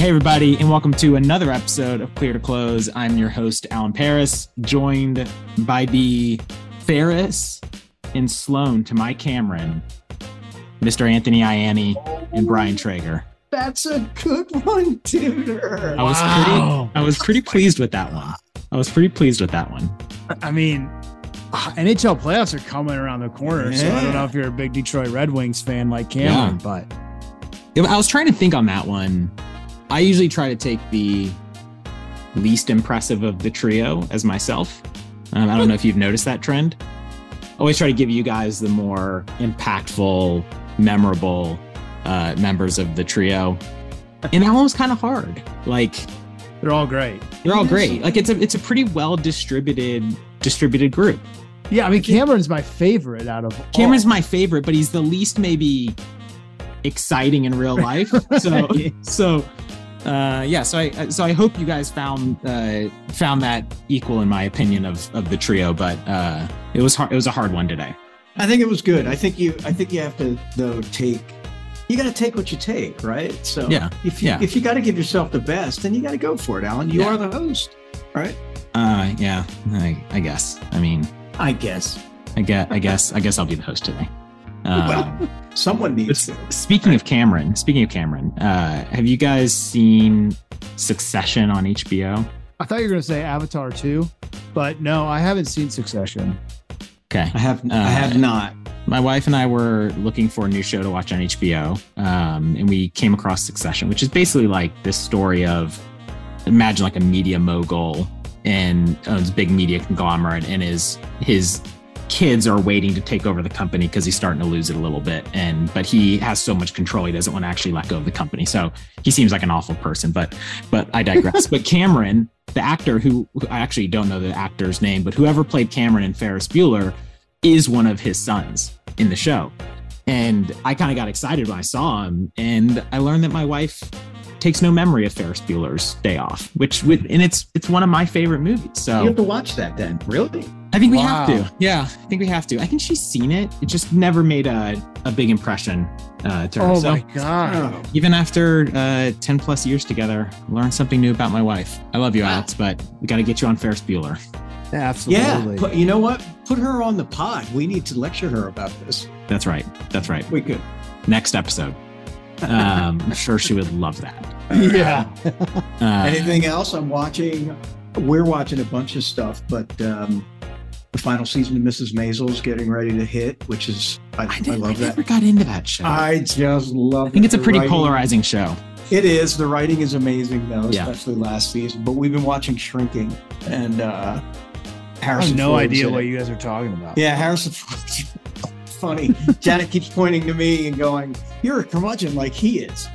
Hey, everybody, and welcome to another episode of Clear to Close. I'm your host, Alan Paris, joined by the Ferris and Sloan to my Cameron, Mr. Anthony Ianni and Brian Traeger. That's a good one, dude. I was pretty I was pretty pleased with that one. I was pretty pleased with that one. I mean, uh, NHL playoffs are coming around the corner, so I don't know if you're a big Detroit Red Wings fan like Cameron, Yeah. but I was trying to think on that one. I usually try to take the least impressive of the trio as myself. Um, I don't know if you've noticed that trend. Always try to give you guys the more impactful, memorable uh, members of the trio. And that one was kind of hard. Like they're all great. they're all great. Like it's a it's a pretty well distributed distributed group. Yeah, I mean Cameron's my favorite out of all. Cameron's my favorite, but he's the least maybe exciting in real life. So so uh yeah, so I so I hope you guys found uh found that equal in my opinion of of the trio, but uh it was hard it was a hard one today. I think it was good. I think you. I think you have to though take. You got to take what you take, right? So Yeah, if you, yeah. if you got to give yourself the best, then you got to go for it, Alan. You Yeah. are the host, right? Uh yeah, I I guess. I mean, I guess. I guess I guess I guess I'll be the host today. Um, well, someone needs to. Speaking of Cameron, speaking of Cameron, uh, have you guys seen Succession on HBO? I thought you were gonna say Avatar 2, but no, I haven't seen Succession. Okay. I have. Uh, I have not. My wife and I were looking for a new show to watch on HBO, um, and we came across Succession, which is basically like this story of imagine like a media mogul and owns a big media conglomerate, and his his kids are waiting to take over the company because he's starting to lose it a little bit, and but he has so much control he doesn't want to actually let go of the company. So he seems like an awful person, but but I digress. but Cameron, the actor who, who I actually don't know the actor's name, but whoever played Cameron in Ferris Bueller is one of his sons in the show. And I kind of got excited when I saw him, and I learned that my wife takes no memory of Ferris Bueller's Day Off, which with and it's it's one of my favorite movies. So you have to watch that then. Really? I think we have to. Yeah, I think we have to. I think she's seen it. It just never made a, a big impression uh, to her. Oh so my god. Oh. even after uh, 10 plus years together, learn something new about my wife. I love you, Wow. Alex, but we got to get you on Ferris Bueller. Absolutely. Yeah. But you know what? Put her on the pod. We need to lecture her about this. That's right. That's right. We could. Next episode. Um, I'm sure she would love that. Yeah. Uh, Anything else? I'm watching. We're watching a bunch of stuff, but um, the final season of Mrs. Maisel is getting ready to hit, which is I, I, I, did, I love that. I never got into that show. I, I just love. I think it's a pretty writing. polarizing show. It is. The writing is amazing, though, Yeah. especially last season. But we've been watching Shrinking, and uh, I have no Ford's idea what it. you guys are talking about. Yeah, Harrison. Ford's funny. Janet keeps pointing to me and going, "You're a curmudgeon like he is."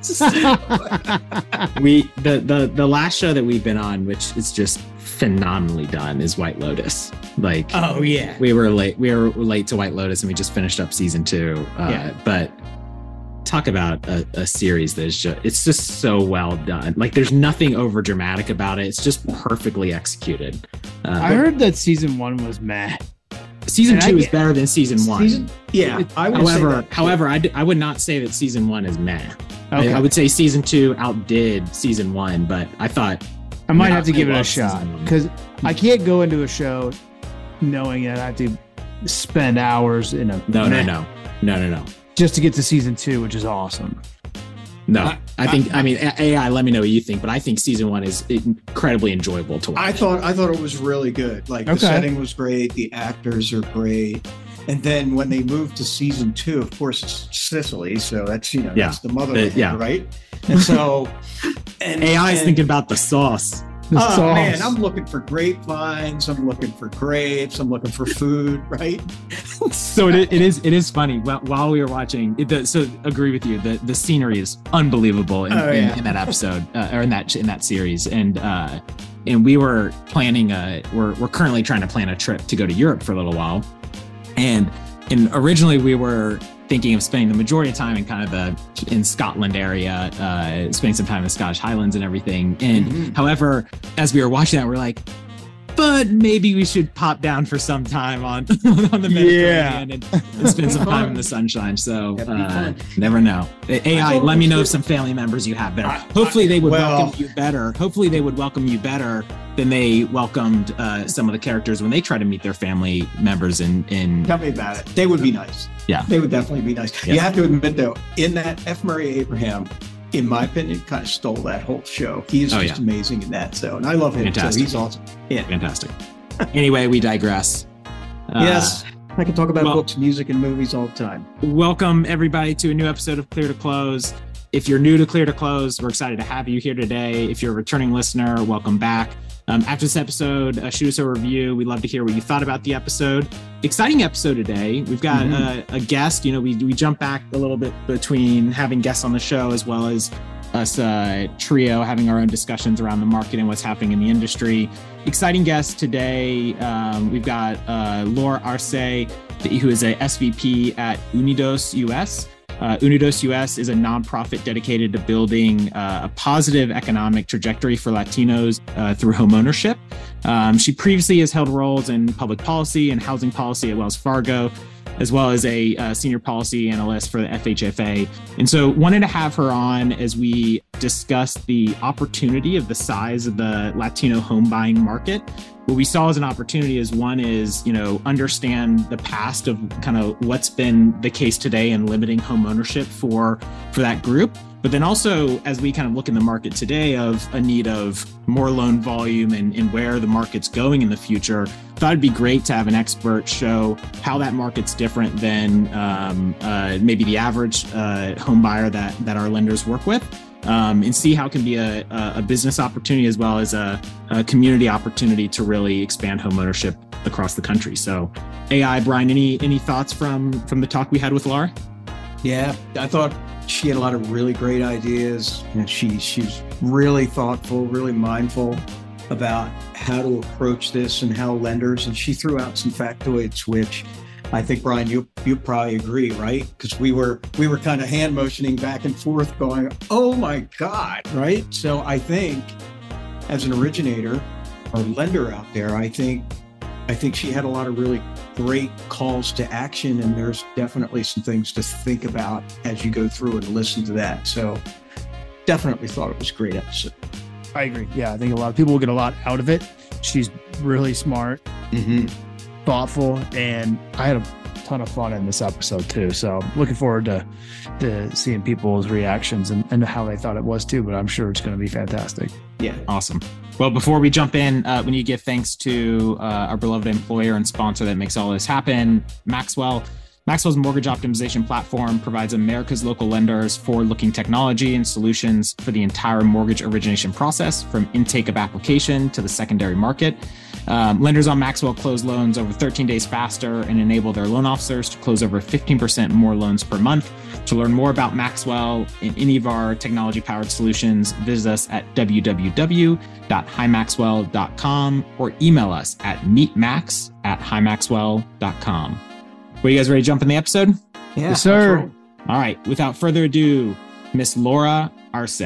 We the the the last show that we've been on, which is just phenomenally done, is White Lotus. Like oh yeah. we were late we were late to white lotus and we just finished up season two uh, Yeah. but talk about a, a series that is just it's just so well done like there's nothing over dramatic about it it's just perfectly executed uh, I heard that season one was meh. season and I two is better than season one Season, yeah, I would say however however I, d- I would not say that season one is meh I- Okay. I, would say season two outdid season one but i thought I might have to I give it a shot because I can't go into a show knowing that I have to spend hours in a no no no no no no just to get to season two, which is awesome. no I- i think i mean ai let me know what you think but i think season one is incredibly enjoyable to watch I thought I thought it was really good. Like the setting was great, the actors are great. And then when they moved to season two, of course it's Sicily, so that's you know Yeah. that's the mother, The- yeah. right? And so and AI is thinking about the sauce. The Oh sauce. man, I'm looking for grapevines. I'm looking for grapes. I'm looking for food. Right? So it, it is it is funny. While, while we were watching, it, the, so agree with you. The the scenery is unbelievable in, Oh, in, in that episode uh, or in that in that series. And uh, and we were planning a we're we're currently trying to plan a trip to go to Europe for a little while. And and originally we were thinking of spending the majority of time in kind of the in Scotland area, uh, spending some time in the Scottish Highlands and everything. And Mhm. however, as we were watching that, we're like, but maybe we should pop down for some time on on the Mediterranean and, and, spend some time in the sunshine. So uh, never know. AI, let me know if some family members you have there. Hopefully they would well, welcome you better. Hopefully they would welcome you better than they welcomed uh, some of the characters when they try to meet their family members in in. Tell me about it. They would be nice. Yeah, they would definitely be nice. Yeah. You have to admit though, in that F. Murray Abraham in my opinion, kind of stole that whole show. He's oh, just yeah. amazing in that. So, and I love him. Fantastic. Too. He's awesome. Yeah. Fantastic. anyway, we digress. Uh, yes. I can talk about well, books, music, and movies all the time. Welcome, everybody, to a new episode of Clear to Close. If you're new to Clear to Close, we're excited to have you here today. If you're a returning listener, welcome back. Um, after this episode, uh, shoot us a review. We'd love to hear what you thought about the episode. Exciting episode today. We've got mm-hmm. a, a, guest. You know, we, we jump back a little bit between having guests on the show as well as us uh, trio having our own discussions around the market and what's happening in the industry. Exciting guest today. Um, we've got uh, Laura Arce, who is a SVP at Unidos US. Uh, Unidos US is a nonprofit dedicated to building uh, a positive economic trajectory for Latinos uh, through homeownership. Um, she previously has held roles in public policy and housing policy at Wells Fargo, as well as a uh, senior policy analyst for the FHFA. And so, wanted to have her on as we discuss the opportunity of the size of the Latino home buying market what we saw as an opportunity is one is you know understand the past of kind of what's been the case today and limiting home ownership for for that group. But then also as we kind of look in the market today of a need of more loan volume and, and where the market's going in the future thought it'd be great to have an expert show how that market's different than um, uh, maybe the average uh, home buyer that that our lenders work with um, and see how it can be a, a business opportunity as well as a, a, community opportunity to really expand homeownership across the country. So, AI, Brian, any any thoughts from from the talk we had with Laura? Yeah, I thought she had a lot of really great ideas, and she she's really thoughtful, really mindful about how to approach this and how lenders. And she threw out some factoids which I think Brian, you you probably agree, right? Because we were we were kind of hand motioning back and forth, going, "Oh my God!" Right? So I think, as an originator or lender out there, I think I think she had a lot of really great calls to action, and there's definitely some things to think about as you go through and listen to that. So definitely thought it was a great episode. I agree. Yeah, I think a lot of people will get a lot out of it. She's really smart. Mm-hmm thoughtful, and I had a ton of fun in this episode too. So looking forward to to seeing people's reactions and, and how they thought it was too. But I'm sure it's going to be fantastic. Yeah, awesome. Well, before we jump in, uh, we need to give thanks to uh, our beloved employer and sponsor that makes all this happen, Maxwell. Maxwell's mortgage optimization platform provides America's local lenders forward looking technology and solutions for the entire mortgage origination process from intake of application to the secondary market. Um, lenders on Maxwell close loans over 13 days faster and enable their loan officers to close over 15% more loans per month. To learn more about Maxwell and any of our technology powered solutions, visit us at www.himaxwell.com or email us at meetmax at himaxwell.com. Were you guys ready to jump in the episode? Yeah, yes, sir. All right. Without further ado, Miss Laura Arce.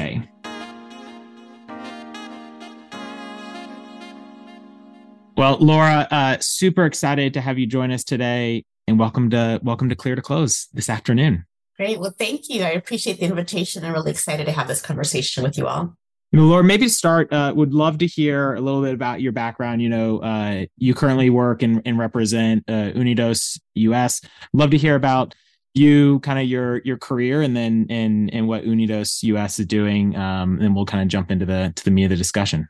Well, Laura, uh, super excited to have you join us today, and welcome to welcome to Clear to Close this afternoon. Great. Well, thank you. I appreciate the invitation. I'm really excited to have this conversation with you all. You know, Laura, maybe start, uh, would love to hear a little bit about your background. You know, uh, you currently work and, and represent uh, Unidos US. Love to hear about you, kind of your your career, and then and and what Unidos US is doing. Um, and we'll kind of jump into the to the meat of the discussion.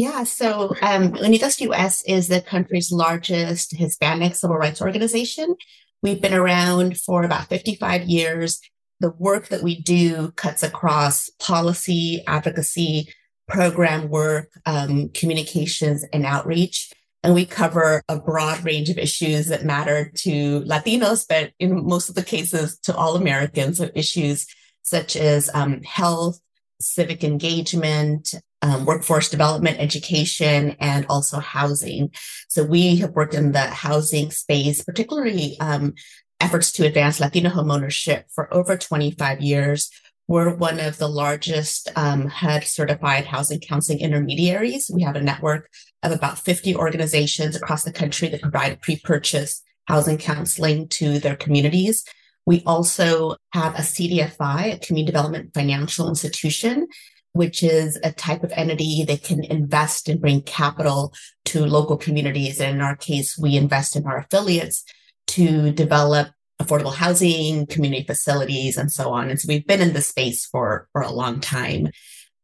Yeah, so um, Unidos US is the country's largest Hispanic civil rights organization. We've been around for about 55 years. The work that we do cuts across policy, advocacy, program work, um, communications, and outreach. And we cover a broad range of issues that matter to Latinos, but in most of the cases to all Americans, so issues such as um, health, civic engagement, um, workforce development, education, and also housing. So we have worked in the housing space, particularly um, efforts to advance Latino homeownership for over 25 years. we're one of the largest um, HUD certified housing counseling intermediaries. We have a network of about 50 organizations across the country that provide pre purchase housing counseling to their communities. We also have a CDFI, a Community Development Financial Institution, which is a type of entity that can invest and bring capital to local communities. And in our case, we invest in our affiliates to develop affordable housing, community facilities, and so on. And so we've been in this space for, for a long time.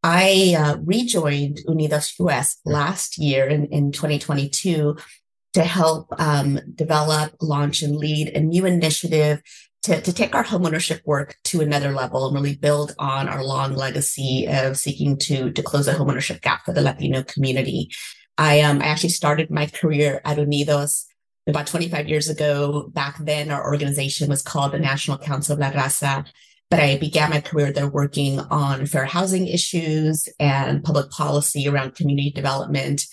I uh, rejoined Unidos US last year in, in 2022 to help um, develop, launch, and lead a new initiative to, to take our homeownership work to another level and really build on our long legacy of seeking to, to close the homeownership gap for the Latino community. I, um, I actually started my career at Unidos about 25 years ago. Back then, our organization was called the National Council of La Raza. But I began my career there working on fair housing issues and public policy around community development.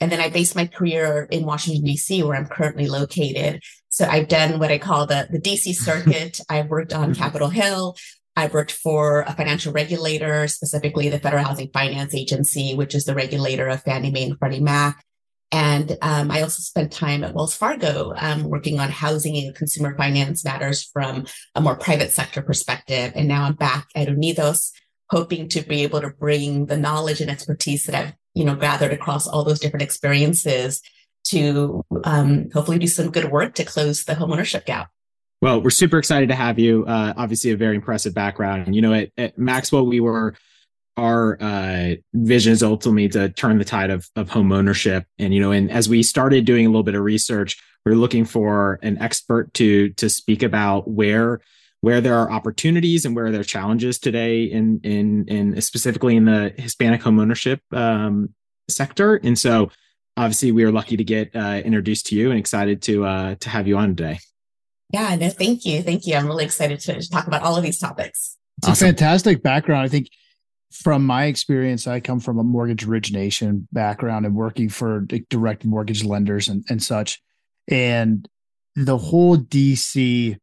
And then I based my career in Washington, D.C., where I'm currently located. So I've done what I call the, the DC circuit. I've worked on mm-hmm. Capitol Hill. I've worked for a financial regulator, specifically the Federal Housing Finance Agency, which is the regulator of Fannie Mae and Freddie Mac. And um, I also spent time at Wells Fargo um, working on housing and consumer finance matters from a more private sector perspective. And now I'm back at Unidos, hoping to be able to bring the knowledge and expertise that I've you know gathered across all those different experiences to um, hopefully do some good work to close the homeownership gap. Well, we're super excited to have you. Uh, obviously, a very impressive background. You know, at, at Maxwell, we were our uh, vision is ultimately to turn the tide of, of home ownership. And, you know, and as we started doing a little bit of research, we are looking for an expert to, to speak about where, where there are opportunities and where there are challenges today in, in, in specifically in the Hispanic home ownership um, sector. And so obviously we are lucky to get uh, introduced to you and excited to, uh, to have you on today. Yeah, no, thank you. Thank you. I'm really excited to talk about all of these topics. It's awesome. a fantastic background. I think from my experience, I come from a mortgage origination background and working for direct mortgage lenders and, and such. And the whole DC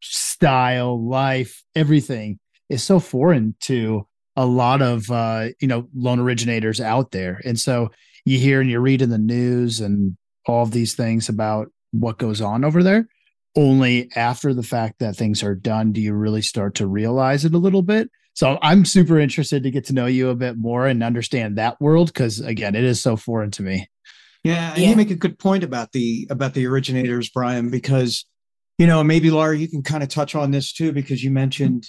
style, life, everything is so foreign to a lot of uh, you know loan originators out there. And so you hear and you read in the news and all of these things about what goes on over there. Only after the fact that things are done do you really start to realize it a little bit. So I'm super interested to get to know you a bit more and understand that world because again, it is so foreign to me. Yeah, and yeah. you make a good point about the about the originators, Brian, because you know maybe Laura, you can kind of touch on this too because you mentioned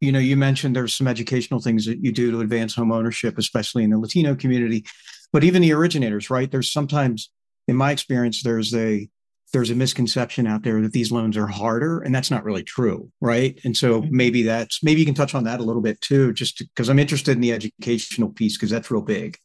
you know you mentioned there's some educational things that you do to advance home ownership especially in the latino community. But even the originators right? There's sometimes in my experience there's a there's a misconception out there that these loans are harder and that's not really true right? And so mm-hmm. maybe that's maybe you can touch on that a little bit too just because i'm interested in the educational piece because that's real big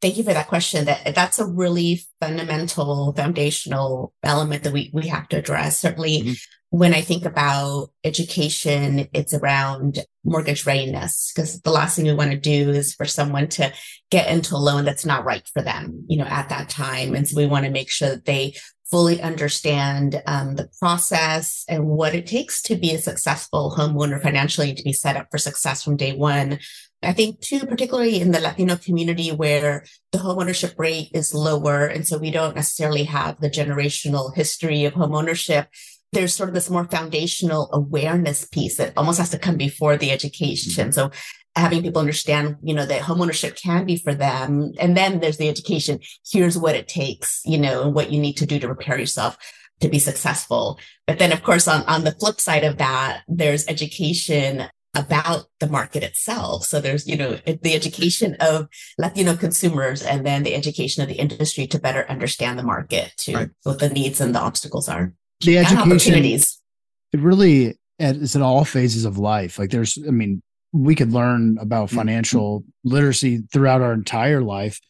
thank you for that question that that's a really fundamental foundational element that we, we have to address certainly mm-hmm. when i think about education it's around mortgage readiness because the last thing we want to do is for someone to get into a loan that's not right for them you know at that time and so we want to make sure that they fully understand um, the process and what it takes to be a successful homeowner financially to be set up for success from day one. I think too, particularly in the Latino community where the homeownership rate is lower. And so we don't necessarily have the generational history of homeownership. There's sort of this more foundational awareness piece that almost has to come before the education. Mm-hmm. So having people understand, you know, that homeownership can be for them. And then there's the education. Here's what it takes, you know, and what you need to do to prepare yourself to be successful. But then, of course, on, on the flip side of that, there's education about the market itself. So there's, you know, the education of Latino consumers and then the education of the industry to better understand the market to right. what the needs and the obstacles are. The education, it really is in all phases of life. Like there's, I mean, we could learn about mm-hmm. financial mm-hmm. literacy throughout our entire life.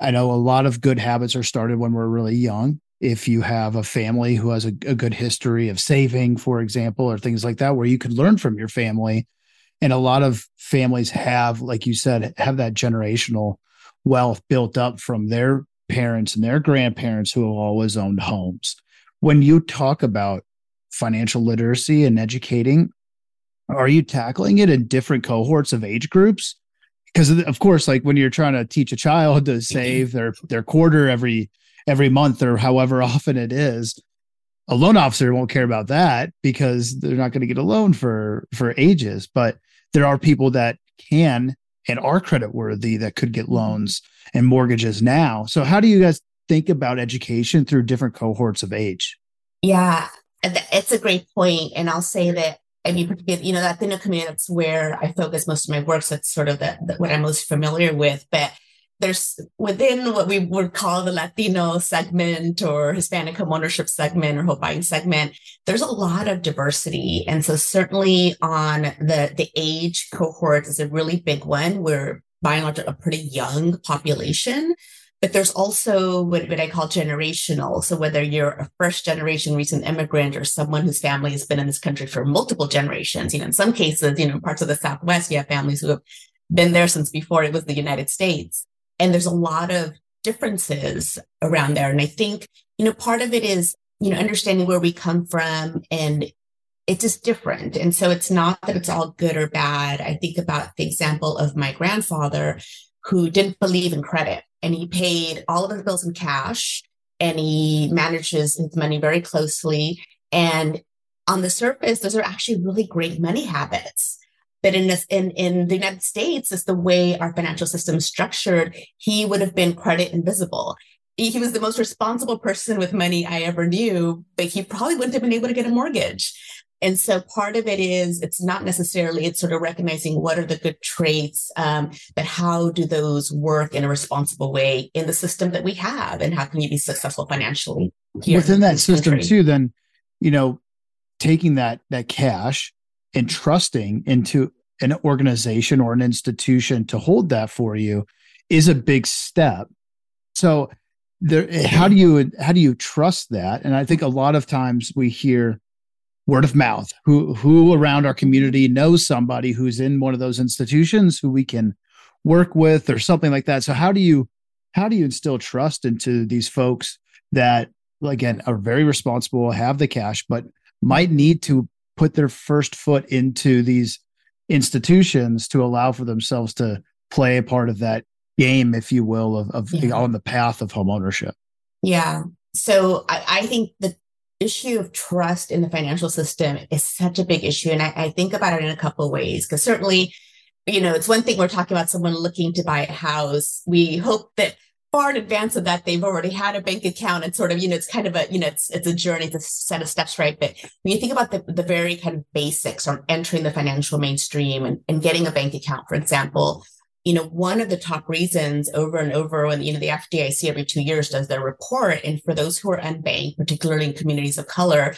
I know a lot of good habits are started when we're really young. If you have a family who has a, a good history of saving, for example, or things like that, where you could learn from your family. And a lot of families have, like you said, have that generational wealth built up from their parents and their grandparents who have always owned homes. When you talk about financial literacy and educating, are you tackling it in different cohorts of age groups? Because of course, like when you're trying to teach a child to mm-hmm. save their their quarter every every month or however often it is, a loan officer won't care about that because they're not going to get a loan for for ages. But there are people that can and are credit worthy that could get mm-hmm. loans and mortgages now. So how do you guys think about education through different cohorts of age? Yeah, it's a great point. And I'll say that, I mean, particularly, you know, that Latino community, that's where I focus most of my work. So it's sort of the, the, what I'm most familiar with. But there's within what we would call the Latino segment or Hispanic home ownership segment or home buying segment, there's a lot of diversity. And so certainly on the, the age cohort is a really big one. We're by and large a pretty young population. But there's also what, what I call generational. So whether you're a first generation recent immigrant or someone whose family has been in this country for multiple generations, you know, in some cases, you know, parts of the Southwest, you have families who have been there since before it was the United States. And there's a lot of differences around there. And I think, you know, part of it is, you know, understanding where we come from and it's just different. And so it's not that it's all good or bad. I think about the example of my grandfather who didn't believe in credit and he paid all of his bills in cash and he manages his money very closely. And on the surface, those are actually really great money habits. But in this, in, in the United States, is the way our financial system is structured, he would have been credit invisible. He was the most responsible person with money I ever knew, but he probably wouldn't have been able to get a mortgage. And so part of it is it's not necessarily it's sort of recognizing what are the good traits, um, but how do those work in a responsible way in the system that we have, and how can you be successful financially within that system country? too? Then, you know, taking that that cash and trusting into an organization or an institution to hold that for you is a big step. So there how do you how do you trust that? And I think a lot of times we hear word of mouth who who around our community knows somebody who's in one of those institutions who we can work with or something like that so how do you how do you instill trust into these folks that again are very responsible have the cash but might need to put their first foot into these institutions to allow for themselves to play a part of that game if you will of, of yeah. on the path of home ownership yeah so I, I think the issue of trust in the financial system is such a big issue. And I, I think about it in a couple of ways, because certainly, you know, it's one thing we're talking about someone looking to buy a house. We hope that far in advance of that, they've already had a bank account and sort of, you know, it's kind of a, you know, it's, it's a journey, it's a set of steps, right? But when you think about the, the very kind of basics on entering the financial mainstream and, and getting a bank account, for example, you know, one of the top reasons over and over when, you know, the FDIC every two years does their report. And for those who are unbanked, particularly in communities of color,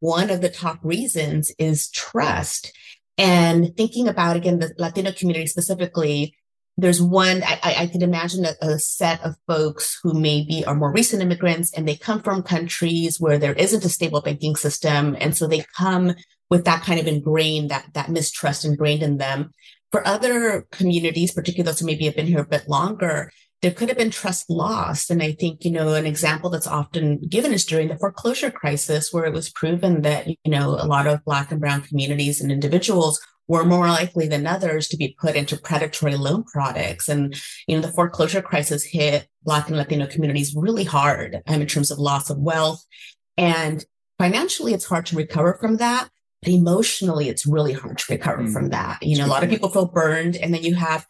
one of the top reasons is trust. And thinking about, again, the Latino community specifically, there's one, I, I could imagine a, a, set of folks who maybe are more recent immigrants and they come from countries where there isn't a stable banking system. And so they come with that kind of ingrained, that, that mistrust ingrained in them. For other communities, particularly those who maybe have been here a bit longer, there could have been trust lost. And I think, you know, an example that's often given is during the foreclosure crisis, where it was proven that, you know, a lot of Black and Brown communities and individuals were more likely than others to be put into predatory loan products. And, you know, the foreclosure crisis hit Black and Latino communities really hard um, in terms of loss of wealth. And financially, it's hard to recover from that But emotionally it's really hard to recover mm. from that you know a lot of people feel burned and then you have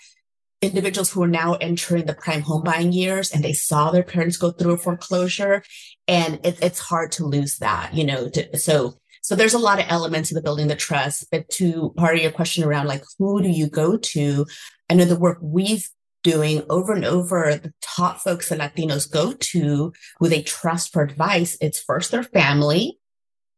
individuals who are now entering the prime home buying years and they saw their parents go through a foreclosure and it, it's hard to lose that you know to, so so there's a lot of elements of the building the trust but to part of your question around like who do you go to i know the work we've doing over and over the top folks that latinos go to who they trust for advice it's first their family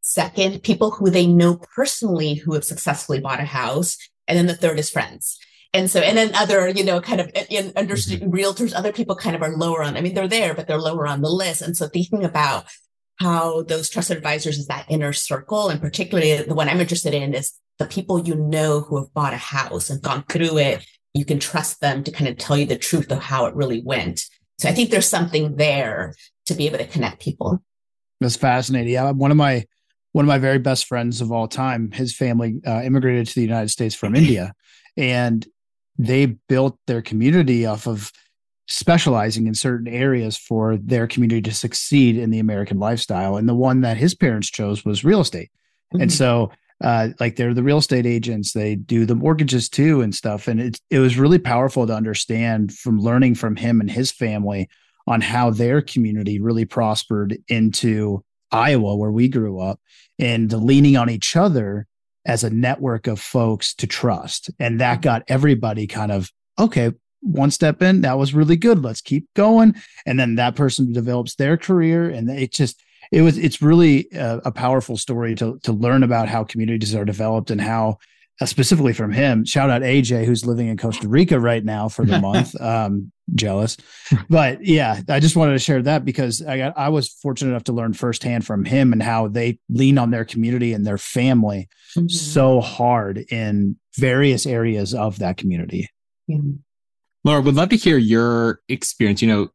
Second, people who they know personally who have successfully bought a house. And then the third is friends. And so, and then other, you know, kind of in understanding mm-hmm. realtors, other people kind of are lower on, I mean, they're there, but they're lower on the list. And so thinking about how those trusted advisors is that inner circle. And particularly the one I'm interested in is the people you know who have bought a house and gone through it. You can trust them to kind of tell you the truth of how it really went. So I think there's something there to be able to connect people. That's fascinating. Yeah. One of my one of my very best friends of all time, his family uh, immigrated to the United States from India, and they built their community off of specializing in certain areas for their community to succeed in the American lifestyle. And the one that his parents chose was real estate. Mm-hmm. And so uh, like they're the real estate agents, they do the mortgages too and stuff. And it it was really powerful to understand from learning from him and his family on how their community really prospered into Iowa, where we grew up, and leaning on each other as a network of folks to trust. And that got everybody kind of, okay, one step in, that was really good. Let's keep going. And then that person develops their career. And it just, it was, it's really a, a powerful story to, to learn about how communities are developed and how uh, specifically from him. Shout out AJ, who's living in Costa Rica right now for the month. Um, jealous, but yeah, I just wanted to share that because I got, I was fortunate enough to learn firsthand from him and how they lean on their community and their family mm-hmm. so hard in various areas of that community. Mm-hmm. Laura, would love to hear your experience. You know,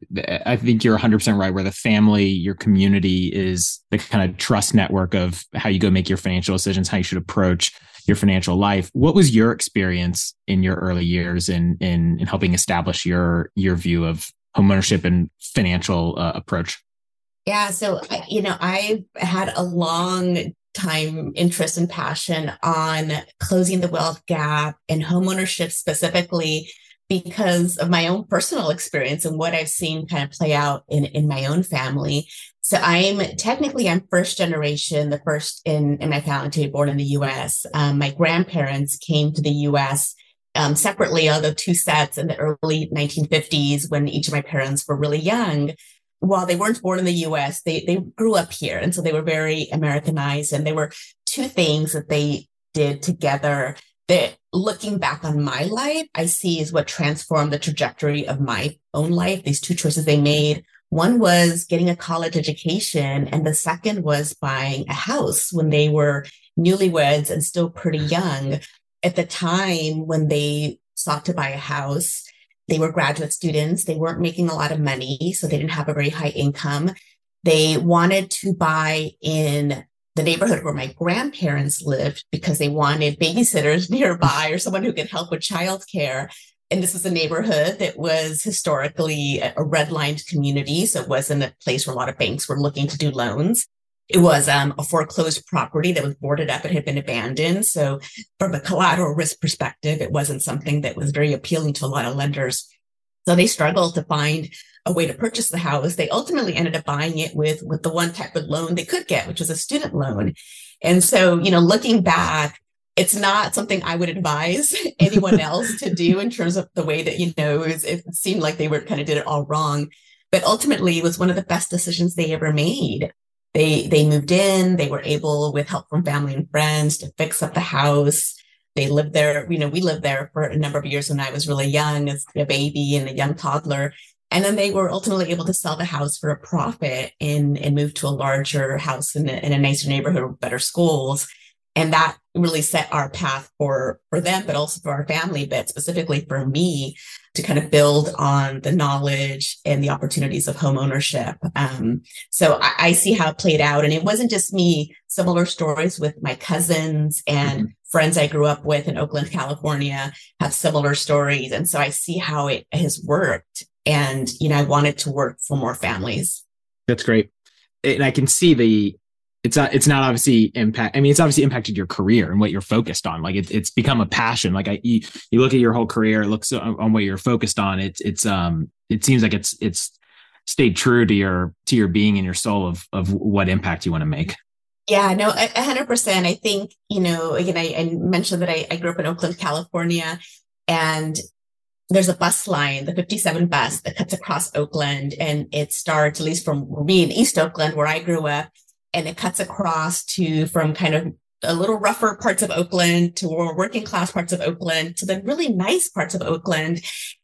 I think you're 100% right where the family, your community is the kind of trust network of how you go make your financial decisions, how you should approach your financial life. What was your experience in your early years in in, in helping establish your your view of homeownership and financial uh, approach? Yeah, so you know, I had a long time interest and passion on closing the wealth gap and homeownership specifically because of my own personal experience and what I've seen kind of play out in, in my own family. So I'm technically I'm first generation, the first in, in my family to be born in the U.S. Um, my grandparents came to the U.S. Um, separately, although two sets in the early 1950s when each of my parents were really young. While they weren't born in the U.S., they they grew up here, and so they were very Americanized. And there were two things that they did together that looking back on my life, I see is what transformed the trajectory of my own life. These two choices they made. One was getting a college education, and the second was buying a house when they were newlyweds and still pretty young. At the time when they sought to buy a house, they were graduate students. They weren't making a lot of money, so they didn't have a very high income. They wanted to buy in the neighborhood where my grandparents lived because they wanted babysitters nearby or someone who could help with childcare. And this was a neighborhood that was historically a redlined community. So it wasn't a place where a lot of banks were looking to do loans. It was um, a foreclosed property that was boarded up and had been abandoned. So from a collateral risk perspective, it wasn't something that was very appealing to a lot of lenders. So they struggled to find a way to purchase the house. They ultimately ended up buying it with, with the one type of loan they could get, which was a student loan. And so, you know, looking back, it's not something I would advise anyone else to do in terms of the way that, you know, it, seemed like they were kind of did it all wrong. But ultimately, it was one of the best decisions they ever made. They, they moved in, they were able, with help from family and friends, to fix up the house. They lived there, you know, we lived there for a number of years when I was really young as a baby and a young toddler. And then they were ultimately able to sell the house for a profit and, and move to a larger house in a, in a nicer neighborhood with better schools. And that really set our path for, for them, but also for our family, but specifically for me to kind of build on the knowledge and the opportunities of home ownership. Um, so I, I, see how it played out. And it wasn't just me, similar stories with my cousins and mm-hmm. friends I grew up with in Oakland, California have similar stories. And so I see how it has worked and you know i wanted to work for more families that's great and i can see the it's not it's not obviously impact i mean it's obviously impacted your career and what you're focused on. Like it, it's become a passion. Like i you, you look at your whole career it looks on, on what you're focused on. It's it's um it seems like it's it's stayed true to your to your being and your soul of of what impact you want to make. Yeah, no, a hundred percent. I think, you know, again, I, I mentioned that I, I, grew up in Oakland, California, and there's a bus line, the 57 bus that cuts across Oakland and it starts, at least from me in East Oakland, where I grew up, and it cuts across to from kind of a little rougher parts of Oakland to more working class parts of Oakland to the really nice parts of Oakland.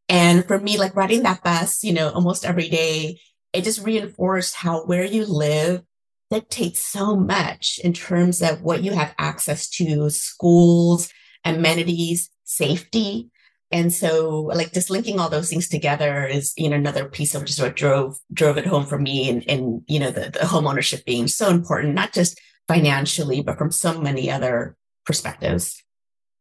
And for me, like riding that bus, you know, almost every day, it just reinforced how where you live dictates so much in terms of what you have access to, schools, amenities, safety. And so like just linking all those things together is, you know, another piece of just what drove, drove it home for me and, and, you know, the, the home ownership being so important, not just financially, but from so many other perspectives.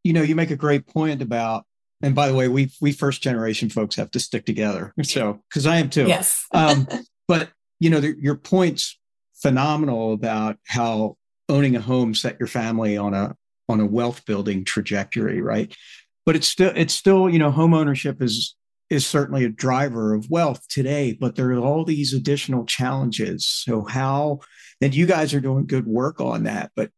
You know, you make a great point about, and by the way, we we first generation folks have to stick together. So, because I am too. Yes. um, but you know, the, your point's phenomenal about how owning a home set your family on a on a wealth building trajectory, right? But it's still it's still you know home ownership is is certainly a driver of wealth today, but there are all these additional challenges. So how and you guys are doing good work on that, but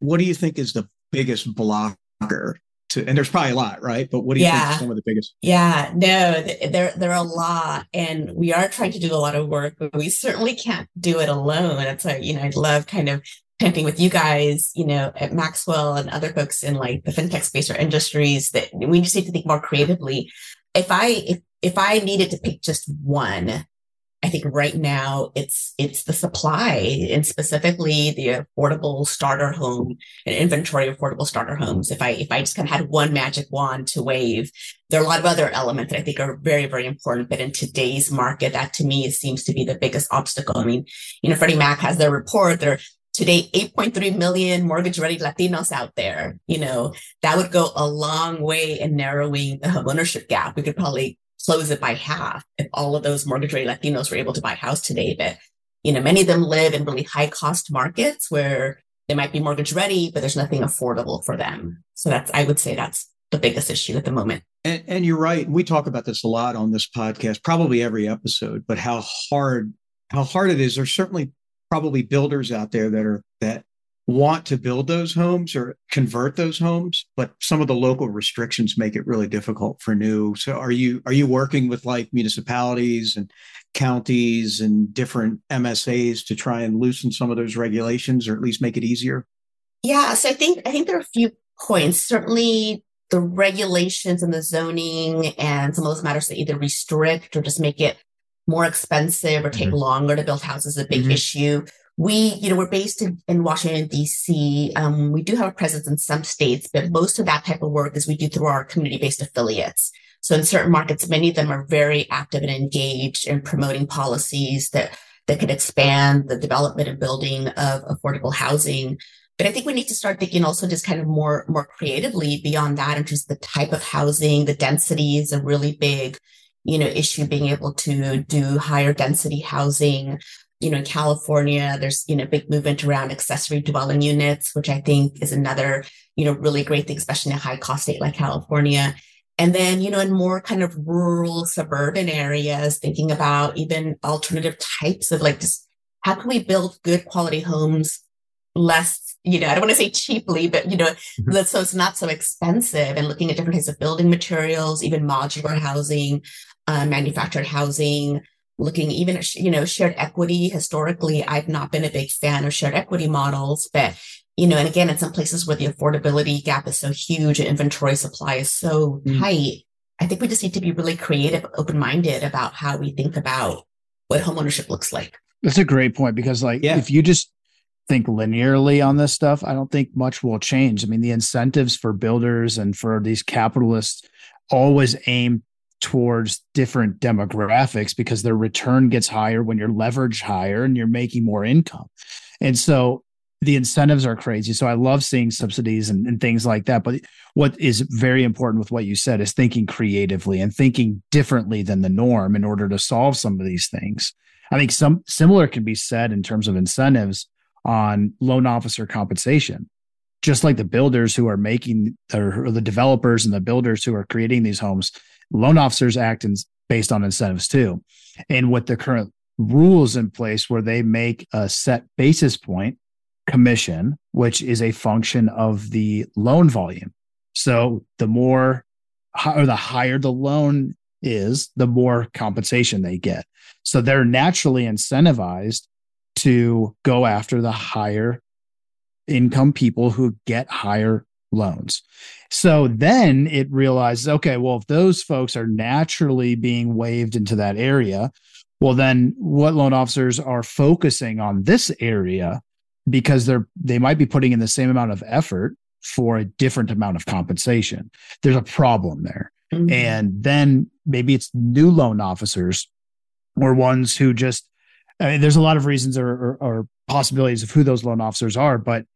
what do you think is the biggest blocker to, and there's probably a lot, right? But what do you yeah. think some of the biggest? Yeah, no, there there are a lot, and we are trying to do a lot of work, but we certainly can't do it alone. It's like you know, I'd love kind of with you guys, you know, at Maxwell and other folks in like the fintech space or industries that we just need to think more creatively. If I if if I needed to pick just one, I think right now it's it's the supply and specifically the affordable starter home and inventory of affordable starter homes. If I if I just kind of had one magic wand to wave, there are a lot of other elements that I think are very very important. But in today's market, that to me seems to be the biggest obstacle. I mean, you know, Freddie Mac has their report. There today 8.3 million mortgage ready Latinos out there. You know, that would go a long way in narrowing the homeownership gap. We could probably close it by half if all of those mortgage ready Latinos were able to buy a house today. But, you know, many of them live in really high cost markets where they might be mortgage ready, but there's nothing affordable for them. So that's, I would say that's the biggest issue at the moment. And, and you're right. We talk about this a lot on this podcast, probably every episode, but how hard, how hard it is. There's certainly probably builders out there that are, that want to build those homes or convert those homes but some of the local restrictions make it really difficult for new. So are you are you working with like municipalities and counties and different msas to try and loosen some of those regulations or at least make it easier? Yeah so i think i think there are a few points. Certainly the regulations and the zoning and some of those matters that either restrict or just make it more expensive or take mm-hmm. longer to build houses is a big mm-hmm. issue we, you know, we're based in, in Washington, D.C. Um, we do have a presence in some states, but most of that type of work is we do through our community based affiliates. So in certain markets, many of them are very active and engaged in promoting policies that, that could expand the development and building of affordable housing. But I think we need to start thinking also just kind of more, more creatively beyond that in terms of the type of housing, the densities, is a really big, you know, issue being able to do higher density housing you know, in California, there's, you know, big movement around accessory dwelling units, which I think is another, you know, really great thing, especially in a high cost state like California. And then, you know, in more kind of rural suburban areas, thinking about even alternative types of like just how can we build good quality homes less, you know, I don't want to say cheaply, but you know, mm-hmm. so it's not so expensive and looking at different types of building materials, even modular housing, uh, manufactured housing, looking even at you know shared equity historically i've not been a big fan of shared equity models but you know and again in some places where the affordability gap is so huge and inventory supply is so mm. tight i think we just need to be really creative open-minded about how we think about what homeownership looks like that's a great point because like yeah. if you just think linearly on this stuff i don't think much will change i mean the incentives for builders and for these capitalists always aim towards different demographics because their return gets higher when you're leveraged higher and you're making more income. And so the incentives are crazy. So I love seeing subsidies and, and, things like that. But what is very important with what you said is thinking creatively and thinking differently than the norm in order to solve some of these things. I think some similar can be said in terms of incentives on loan officer compensation. Just like the builders who are making or the developers and the builders who are creating these homes, loan officers act in, based on incentives too. And with the current rules in place where they make a set basis point commission, which is a function of the loan volume. So the more or the higher the loan is, the more compensation they get. So they're naturally incentivized to go after the higher income people who get higher loans. So then it realizes, okay, well, if those folks are naturally being waved into that area, well, then what loan officers are focusing on this area because they're they might be putting in the same amount of effort for a different amount of compensation. There's a problem there. Mm-hmm. And then maybe it's new loan officers or ones who just I mean, there's a lot of reasons or, or, or possibilities of who those loan officers are, but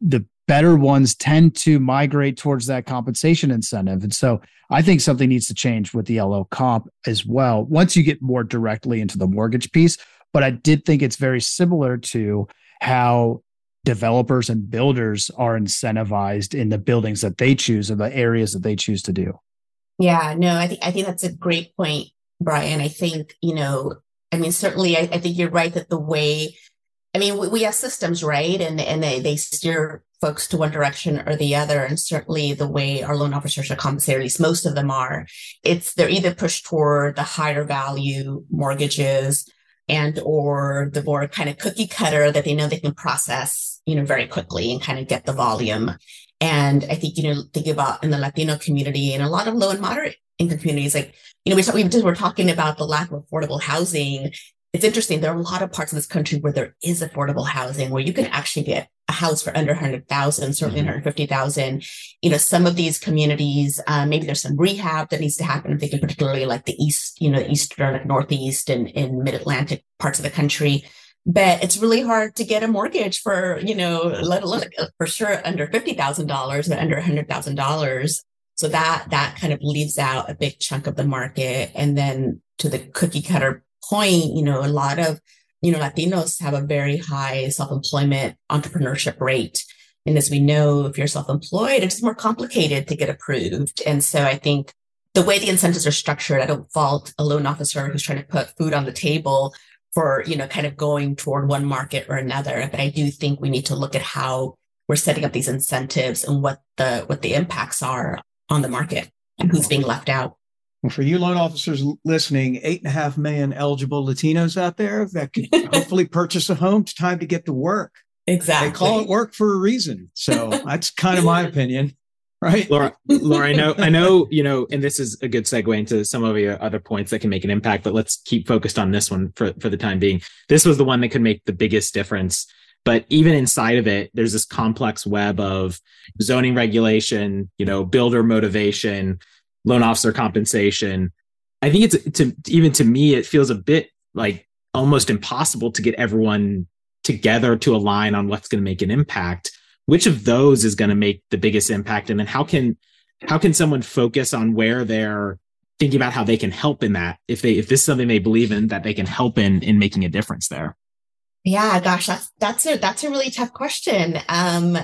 the better ones tend to migrate towards that compensation incentive. And so I think something needs to change with the LO comp as well once you get more directly into the mortgage piece. But I did think it's very similar to how developers and builders are incentivized in the buildings that they choose or the areas that they choose to do. Yeah, no, I think I think that's a great point, Brian. I think, you know, I mean, certainly I, I think you're right that the way I mean, we, we have systems, right? And and they, they steer folks to one direction or the other. And certainly the way our loan officers are compensated, at least most of them are, it's they're either pushed toward the higher value mortgages and or the more kind of cookie cutter that they know they can process, you know, very quickly and kind of get the volume. And I think, you know, think about in the Latino community and a lot of low and moderate income communities, like, you know, we, we just were talking about the lack of affordable housing it's interesting. There are a lot of parts of this country where there is affordable housing, where you can actually get a house for under 100,000, certainly mm-hmm. 150,000. You know, some of these communities, uh, maybe there's some rehab that needs to happen. I'm thinking particularly like the East, you know, Eastern, like Northeast and in mid Atlantic parts of the country. But it's really hard to get a mortgage for, you know, let alone for sure under $50,000, but under $100,000. So that, that kind of leaves out a big chunk of the market. And then to the cookie cutter point, you know, a lot of, you know, Latinos have a very high self-employment entrepreneurship rate. And as we know, if you're self-employed, it's more complicated to get approved. And so I think the way the incentives are structured, I don't fault a loan officer who's trying to put food on the table for, you know, kind of going toward one market or another. But I do think we need to look at how we're setting up these incentives and what the what the impacts are on the market and who's being left out. Well, for you loan officers listening, eight and a half million eligible Latinos out there that can hopefully purchase a home. It's time to get to work. Exactly. They call it work for a reason. So that's kind of my opinion. Right. Laura, Laura, I know, I know, you know, and this is a good segue into some of your other points that can make an impact, but let's keep focused on this one for, for the time being. This was the one that could make the biggest difference. But even inside of it, there's this complex web of zoning regulation, you know, builder motivation, loan officer compensation. I think it's to even to me, it feels a bit like almost impossible to get everyone together to align on what's going to make an impact. Which of those is going to make the biggest impact? And then how can how can someone focus on where they're thinking about how they can help in that if they if this is something they believe in that they can help in in making a difference there? Yeah, gosh, that's that's a that's a really tough question. Um,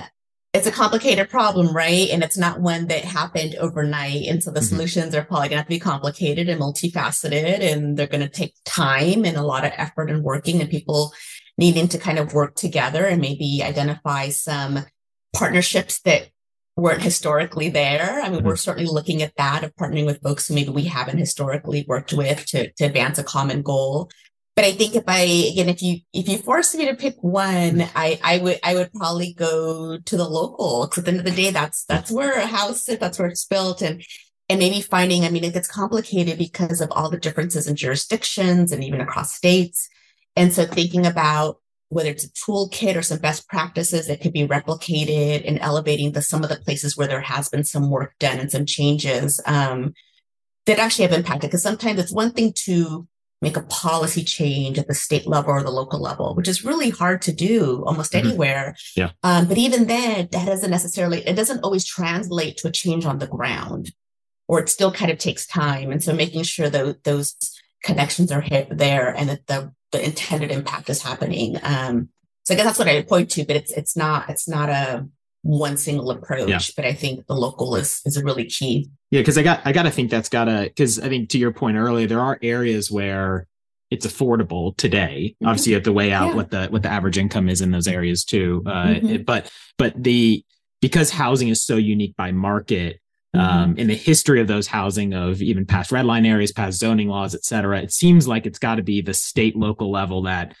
it's a complicated problem, right? And it's not one that happened overnight. And so the mm-hmm. solutions are probably going to have to be complicated and multifaceted, and they're going to take time and a lot of effort and working and people needing to kind of work together and maybe identify some partnerships that weren't historically there. I mean, mm-hmm. we're certainly looking at that of partnering with folks who maybe we haven't historically worked with to, to advance a common goal. But I think if I again, if you if you force me to pick one, I I would I would probably go to the local. Because at the end of the day, that's that's where a house is, that's where it's built, and and maybe finding. I mean, it gets complicated because of all the differences in jurisdictions and even across states. And so thinking about whether it's a toolkit or some best practices that could be replicated and elevating the some of the places where there has been some work done and some changes um, that actually have impacted. Because sometimes it's one thing to make a policy change at the state level or the local level, which is really hard to do almost mm-hmm. anywhere. Yeah. Um, but even then, that doesn't necessarily, it doesn't always translate to a change on the ground, or it still kind of takes time. And so making sure that those connections are hit there and that the, the intended impact is happening. Um, so I guess that's what I point to, but it's, it's not, it's not a, one single approach, yeah. but I think the local is is a really key. Yeah, because I got I got to think that's got to because I think to your point earlier, there are areas where it's affordable today. Mm-hmm. Obviously, you have to weigh out yeah. what the what the average income is in those areas too. Uh, mm-hmm. it, but but the because housing is so unique by market. Mm-hmm. Um, in the history of those housing of even past red line areas, past zoning laws, et cetera, it seems like it's got to be the state local level that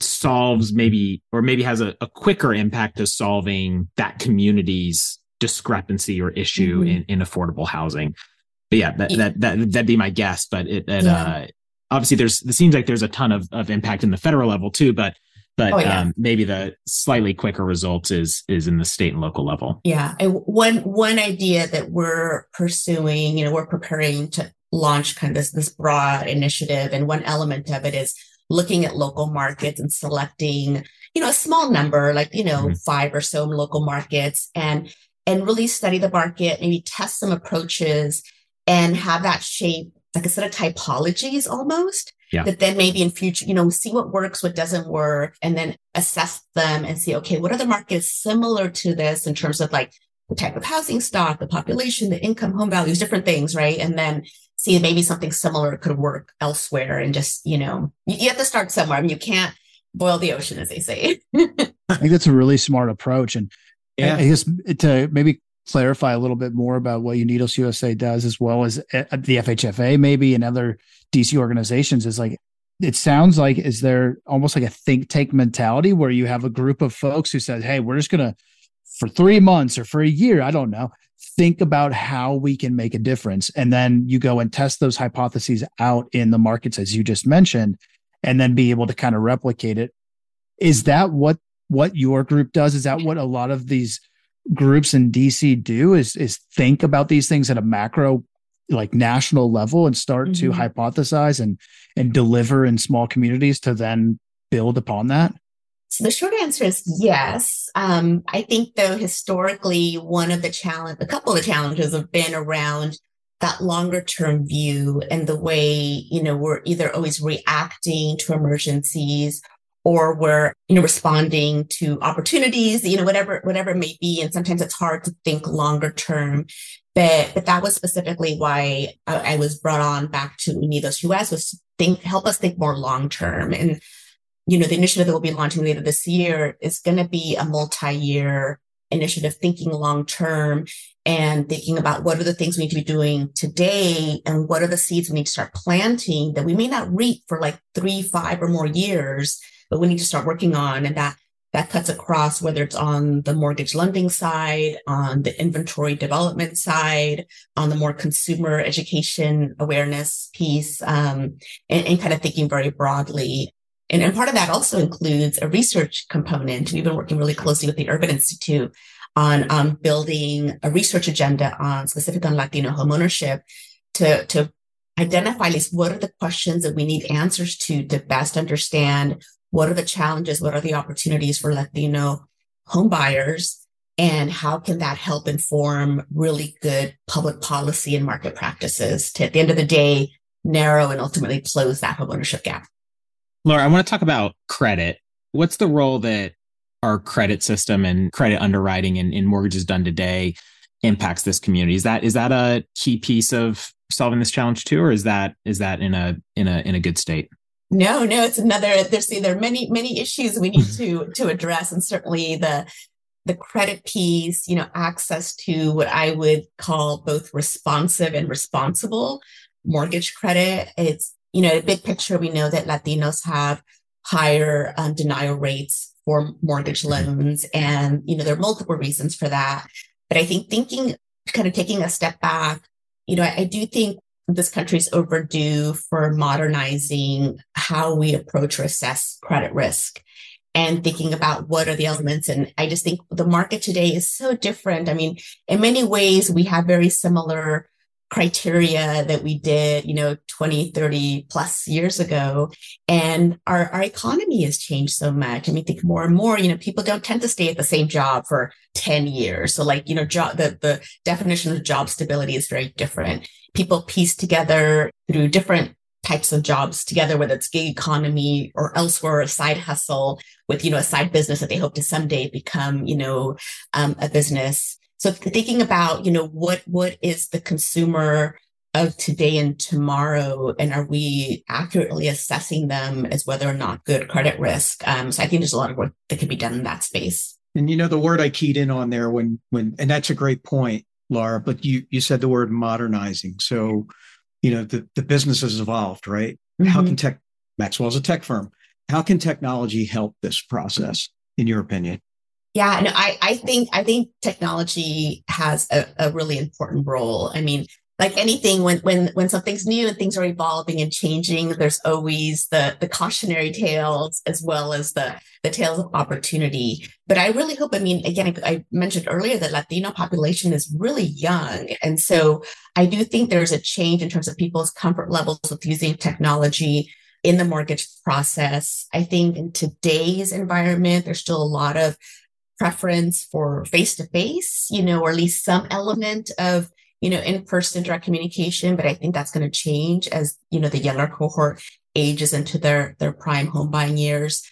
solves maybe or maybe has a, a quicker impact to solving that community's discrepancy or issue mm-hmm. in, in affordable housing. But yeah, that, that, that, that'd be my guess. But it, it yeah. uh, obviously there's, it seems like there's a ton of, of impact in the federal level too, but, but oh, yeah. um, maybe the slightly quicker results is, is in the state and local level. Yeah. And one, one idea that we're pursuing, you know, we're preparing to launch kind of this, this broad initiative. And one element of it is looking at local markets and selecting, you know, a small number, like, you know, mm-hmm. five or so local markets and, and really study the market, maybe test some approaches and have that shape like a set of typologies almost yeah. that then maybe in future, you know, see what works, what doesn't work, and then assess them and see, okay, what are the markets similar to this in terms of like the type of housing stock, the population, the income, home values, different things, right? And then see maybe something similar could work elsewhere and just, you know, you, you have to start somewhere. I mean, you can't boil the ocean, as they say. I think that's a really smart approach. And yeah. I guess to maybe clarify a little bit more about what Unidos USA does, as well as uh, the FHFA, maybe and other DC organizations, is like it sounds like is there almost like a think tank mentality where you have a group of folks who says, "Hey, we're just gonna for three months or for a year, I don't know, think about how we can make a difference," and then you go and test those hypotheses out in the markets as you just mentioned, and then be able to kind of replicate it. Is that what what your group does? Is that what a lot of these groups in DC do is is think about these things at a macro like national level and start mm-hmm. to hypothesize and and deliver in small communities to then build upon that? So the short answer is yes. Um, I think though historically one of the challenge, a couple of the challenges have been around that longer term view and the way you know we're either always reacting to emergencies or we're you know responding to opportunities you know whatever whatever it may be. And sometimes it's hard to think longer term. But but that was specifically why I, I was brought on back to Unidos US was to think help us think more long term. And you know the initiative that we'll be launching later this year is going to be a multi-year initiative thinking long term and thinking about what are the things we need to be doing today and what are the seeds we need to start planting that we may not reap for like three five or more years but we need to start working on. And that that cuts across whether it's on the mortgage lending side, on the inventory development side, on the more consumer education awareness piece, um, and, and, kind of thinking very broadly. And, and part of that also includes a research component. We've been working really closely with the Urban Institute on um, building a research agenda on specific on Latino homeownership to, to identify at least what are the questions that we need answers to to best understand what are the challenges? What are the opportunities for Latino home buyers? And how can that help inform really good public policy and market practices to, at the end of the day, narrow and ultimately close that homeownership gap? Laura, I want to talk about credit. What's the role that our credit system and credit underwriting and in mortgages done today impacts this community? Is that is that a key piece of solving this challenge too, or is that is that in a in a in a good state? No, no, it's another. There's there are many many issues we need to to address, and certainly the the credit piece, you know, access to what I would call both responsive and responsible mortgage credit. It's you know, a big picture. We know that Latinos have higher um, denial rates for mortgage mm-hmm. loans, and you know, there are multiple reasons for that. But I think thinking, kind of taking a step back, you know, I, I do think this country's overdue for modernizing how we approach or assess credit risk and thinking about what are the elements. And I just think the market today is so different. I mean, in many ways, we have very similar criteria that we did, you know, 20, 30 plus years ago. And our, our economy has changed so much. I mean, think more and more, you know, people don't tend to stay at the same job for 10 years. So like, you know, job, the, the definition of job stability is very different. People piece together through different types of jobs together, whether it's gig economy or elsewhere, a side hustle with, you know, a side business that they hope to someday become, you know, um, a business. So thinking about, you know, what what is the consumer of today and tomorrow, and are we accurately assessing them as whether or not good credit risk? Um, so I think there's a lot of work that could be done in that space. And you know, the word I keyed in on there when when and that's a great point, Laura. But you you said the word modernizing. So, you know, the the business has evolved, right? Mm-hmm. How can tech Maxwell's a tech firm? How can technology help this process, in your opinion? Yeah, no, I, I think I think technology has a, a really important role. I mean, like anything, when when when something's new and things are evolving and changing, there's always the the cautionary tales as well as the the tales of opportunity. But I really hope. I mean, again, I, I mentioned earlier that Latino population is really young, and so I do think there's a change in terms of people's comfort levels with using technology in the mortgage process. I think in today's environment, there's still a lot of preference for face to face, you know, or at least some element of, you know, in person direct communication. But I think that's going to change as, you know, the younger cohort ages into their, their prime home buying years.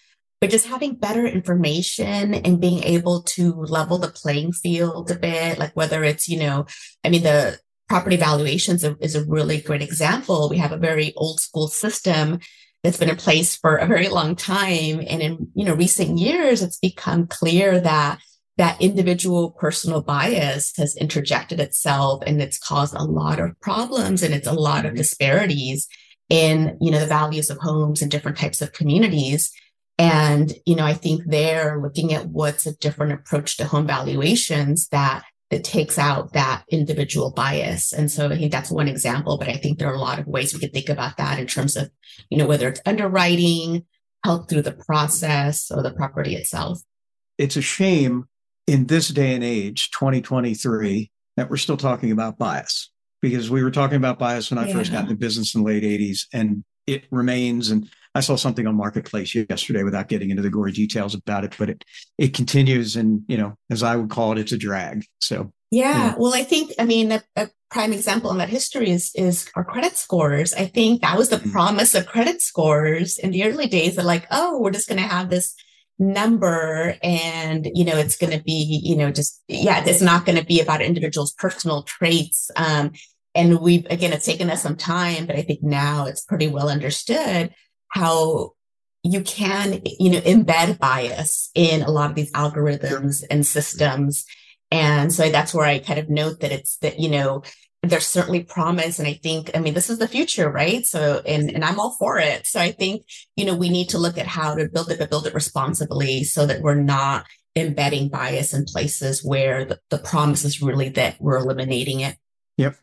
But just having better information and being able to level the playing field a bit, like whether it's, you know, I mean, the property valuations is a really great example. We have a very old school system that's been in place for a very long time. And in, you know, recent years, it's become clear that that individual personal bias has interjected itself and it's caused a lot of problems and it's a lot of mm-hmm. disparities in, you know, the values of homes and different types of communities. And, you know, I think they're looking at what's a different approach to home valuations that that takes out that individual bias. And so I think that's one example, but I think there are a lot of ways we could think about that in terms of, you know, whether it's underwriting, help through the process or the property itself. It's a shame in this day and age, 2023, that we're still talking about bias because we were talking about bias when I yeah. first got into business in the late 80s and it remains. And I saw something on Marketplace yesterday without getting into the gory details about it, but it it continues, and you know, as I would call it, it's a drag. So yeah, well, I think I mean a, a, prime example in that history is is our credit scores. I think that was the mm-hmm. promise of credit scores in the early days. That like, oh, we're just going to have this number and you know it's going to be you know just yeah it's not going to be about individuals personal traits um and we've again it's taken us some time but i think now it's pretty well understood how you can, you know, embed bias in a lot of these algorithms and systems. And so that's where I kind of note that it's that, you know, there's certainly promise. And I think, I mean, this is the future, right? So, and, and I'm all for it. So I think, you know, we need to look at how to build it, but build it responsibly so that we're not embedding bias in places where the, the promise is really that we're eliminating it. Yep.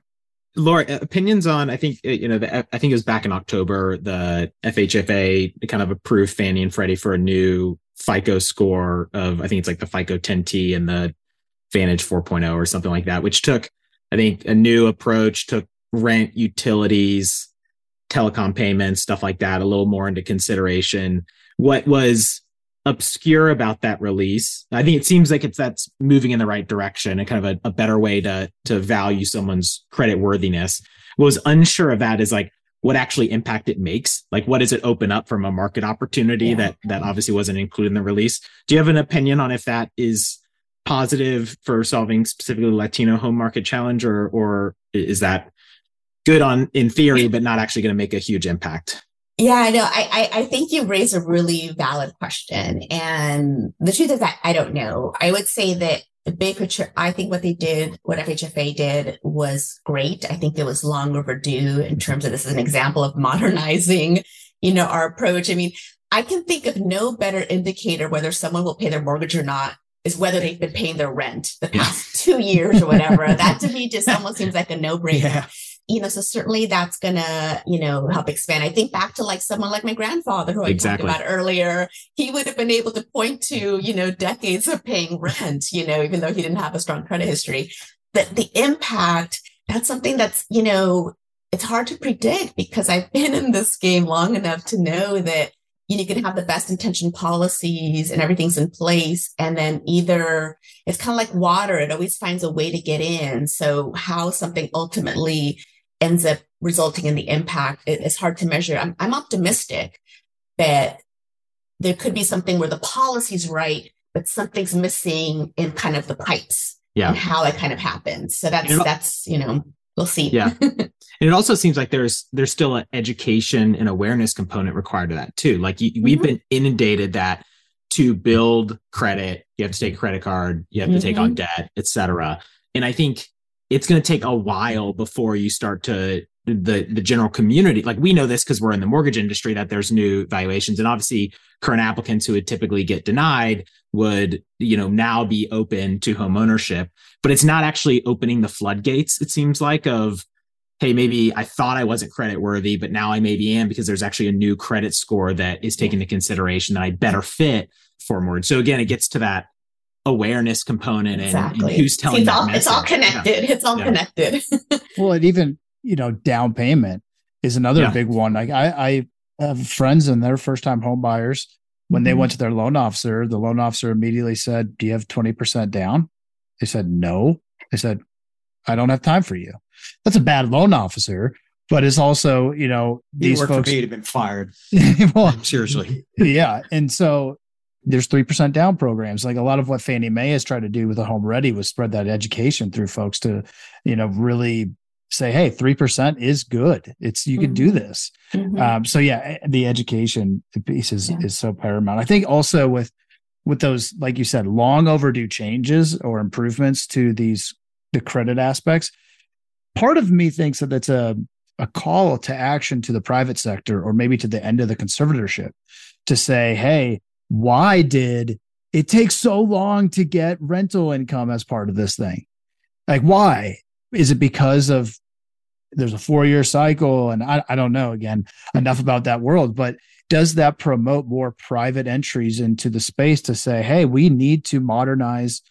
Laura, uh, opinions on? I think uh, you know. The, I think it was back in October. The FHFA kind of approved Fannie and Freddie for a new FICO score of I think it's like the FICO 10T and the Vantage 4.0 or something like that, which took I think a new approach, took rent, utilities, telecom payments, stuff like that, a little more into consideration. What was obscure about that release. I think it seems like it's that's moving in the right direction and kind of a, a better way to to value someone's credit worthiness. What was unsure of that is like what actually impact it makes. Like what does it open up from a market opportunity yeah. that that obviously wasn't included in the release? Do you have an opinion on if that is positive for solving specifically Latino home market challenge or or is that good on in theory but not actually going to make a huge impact? Yeah, I know. I, I, I think you raise a really valid question. And the truth is that I don't know. I would say that the big picture, I think what they did, what FHFA did was great. I think it was long overdue in terms of this is an example of modernizing, you know, our approach. I mean, I can think of no better indicator whether someone will pay their mortgage or not is whether they've been paying their rent the past two years or whatever. that to me just almost seems like a no brainer. Yeah you know, so certainly that's gonna, you know, help expand. I think back to like someone like my grandfather who I exactly. talked about earlier, he would have been able to point to, you know, decades of paying rent, you know, even though he didn't have a strong credit history. That the impact, that's something that's, you know, it's hard to predict because I've been in this game long enough to know that you can have the best intention policies and everything's in place. And then either it's kind of like water, it always finds a way to get in. So how something ultimately ends up resulting in the impact it's hard to measure. I'm, I'm optimistic that there could be something where the policy's right, but something's missing in kind of the pipes yeah. and how it kind of happens. So that's, that's, you know, we'll see. Yeah. and it also seems like there's, there's still an education and awareness component required to that too. Like you, mm-hmm. we've been inundated that to build credit, you have to take a credit card, you have to mm-hmm. take on mm-hmm. debt, et cetera. And I think it's going to take a while before you start to the the general community like we know this because we're in the mortgage industry that there's new valuations and obviously current applicants who would typically get denied would you know now be open to home ownership but it's not actually opening the floodgates it seems like of hey maybe i thought i wasn't credit worthy but now i maybe am because there's actually a new credit score that is taken into consideration that i better fit for mortgage so again it gets to that awareness component exactly. and, and, who's telling See, it's, all, it's all connected. Yeah. It's all yeah. connected. well, and even you know, down payment is another yeah. big one. Like I, I have friends and they're first time home buyers. When they Mhm. went to their loan officer, the loan officer immediately said, Do you have 20% down? They said, No. They said, I don't have time for you. That's a bad loan officer, but it's also, you know, these worked folks. for me, he'd have been fired. well, Seriously. yeah. And so there's 3% down programs. Like a lot of what Fannie Mae has tried to do with the Home Ready was spread that education through folks to, you know, really say, hey, 3% is good. It's, you can do Mhm. this. Mhm. Um, so yeah, the education piece is, Yeah. is so paramount. I think also with, with those, like you said, long overdue changes or improvements to these, the credit aspects, part of me thinks that it's a, a call to action to the private sector or maybe to the end of the conservatorship to say, hey, why did it take so long to get rental income as part of this thing? Like, why? Is it because of there's a four year cycle? And I, I don't know, again, enough about that world, but does that promote more private entries into the space to say, hey, we need to modernize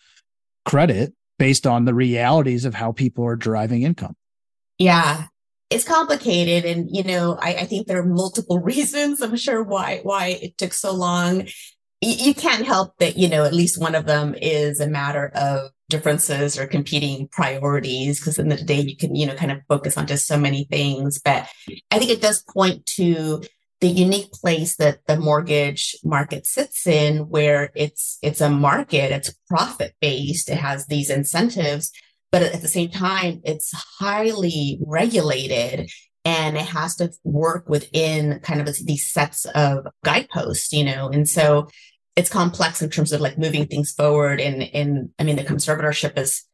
credit based on the realities of how people are deriving income? Yeah, it's complicated, and you know, I, I think there are multiple reasons. I'm sure why why it took so long. You can't help that, you know, at least one of them is a matter of differences or competing priorities. Because in the day, you can, you know, kind of focus on just so many things. But I think it does point to the unique place that the mortgage market sits in, where it's it's a market, it's profit based, it has these incentives but at the same time, it's highly regulated and it has to work within kind of these sets of guideposts, you know, and so it's complex in terms of like moving things forward. And, and I mean, the conservatorship is,